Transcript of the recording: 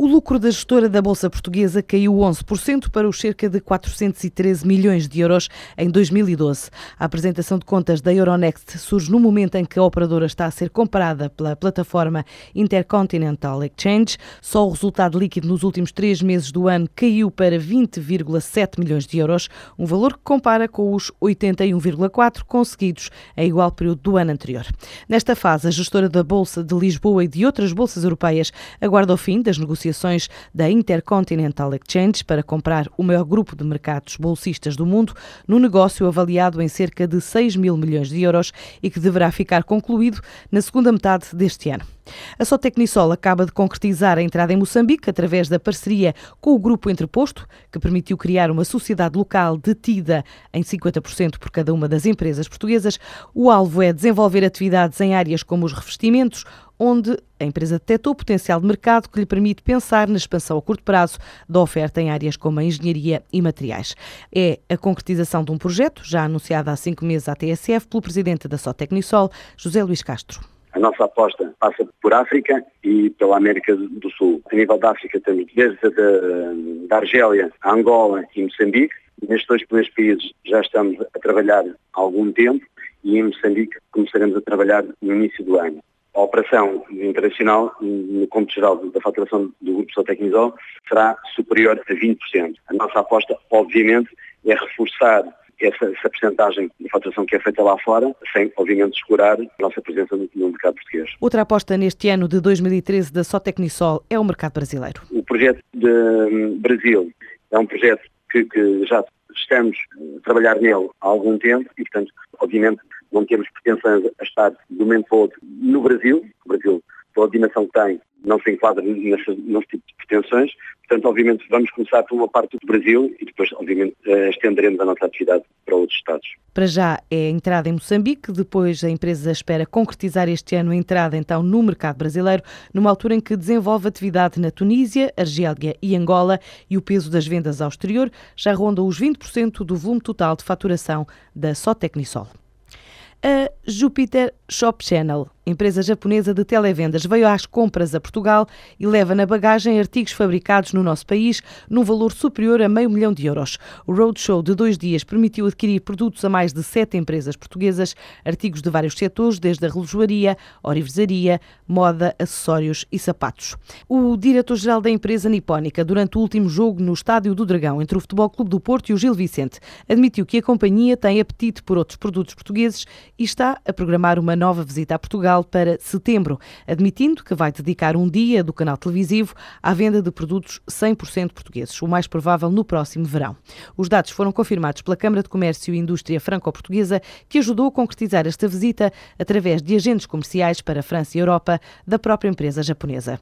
O lucro da gestora da Bolsa Portuguesa caiu 11% para os cerca de 413 milhões de euros em 2012. A apresentação de contas da Euronext surge no momento em que a operadora está a ser comparada pela plataforma Intercontinental Exchange. Só o resultado líquido nos últimos três meses do ano caiu para 20,7 milhões de euros, um valor que compara com os 81,4 conseguidos em igual período do ano anterior. Nesta fase, a gestora da Bolsa de Lisboa e de outras bolsas europeias aguarda o fim das negociações negociações da Intercontinental Exchange para comprar o maior grupo de mercados bolsistas do mundo, no negócio avaliado em cerca de 6 mil milhões de euros e que deverá ficar concluído na segunda metade deste ano. A Sotecnisol acaba de concretizar a entrada em Moçambique através da parceria com o Grupo Entreposto, que permitiu criar uma sociedade local detida em 50% por cada uma das empresas portuguesas. O alvo é desenvolver atividades em áreas como os revestimentos, onde a empresa detectou potencial de mercado que lhe permite pensar na expansão a curto prazo da oferta em áreas como a engenharia e materiais. É a concretização de um projeto, já anunciado há cinco meses à TSF pelo presidente da Sotecnisol, José Luís Castro. A nossa aposta passa por África e pela América do Sul. A nível da África temos desde a, da Argélia, a Angola e Moçambique. Nestes dois primeiros países já estamos a trabalhar há algum tempo e em Moçambique começaremos a trabalhar no início do ano a operação internacional, no conto geral da faturação do Grupo Sotecnisol, será superior a 20%. A nossa aposta, obviamente, é reforçar essa, essa percentagem de faturação que é feita lá fora, sem, obviamente, escurar a nossa presença no, no, mercado português. Outra aposta neste ano de 2013 da Sotecnisol é o mercado brasileiro. O projeto de hum, Brasil é um projeto que, que já estamos a trabalhar nele há algum tempo e, portanto, obviamente, não temos pretensões a estar um momento para outro no Brasil. O Brasil, pela dimensão que tem, não se enquadra nesse tipo de pretensões. Portanto, obviamente, vamos começar por uma parte do Brasil e depois, obviamente, eh, estenderemos a nossa atividade para outros Estados. Para já é a entrada em Moçambique, depois a empresa espera concretizar este ano a entrada então no mercado brasileiro, numa altura em que desenvolve atividade na Tunísia, Argélia e Angola e o peso das vendas ao exterior já ronda os 20% do volume total de faturação da Sotecnisol. A Jupiter Shop Channel empresa japonesa de televendas, veio às compras a Portugal e leva na bagagem artigos fabricados no nosso país num valor superior a meio milhão de euros. O roadshow de dois dias permitiu adquirir produtos a mais de sete empresas portuguesas, artigos de vários setores, desde a relojoaria, orivesaria, moda, acessórios e sapatos. O diretor-geral da empresa nipónica, durante o último jogo no Estádio do Dragão entre o Futebol Clube do Porto e o Gil Vicente, admitiu que a companhia tem apetite por outros produtos portugueses e está a programar uma nova visita a Portugal para setembro, admitindo que vai dedicar um dia do canal televisivo à venda de produtos 100% portugueses, o mais provável no próximo verão. Os dados foram confirmados pela Câmara de Comércio e Indústria Franco-Portuguesa, que ajudou a concretizar esta visita através de agentes comerciais para França e Europa da própria empresa japonesa.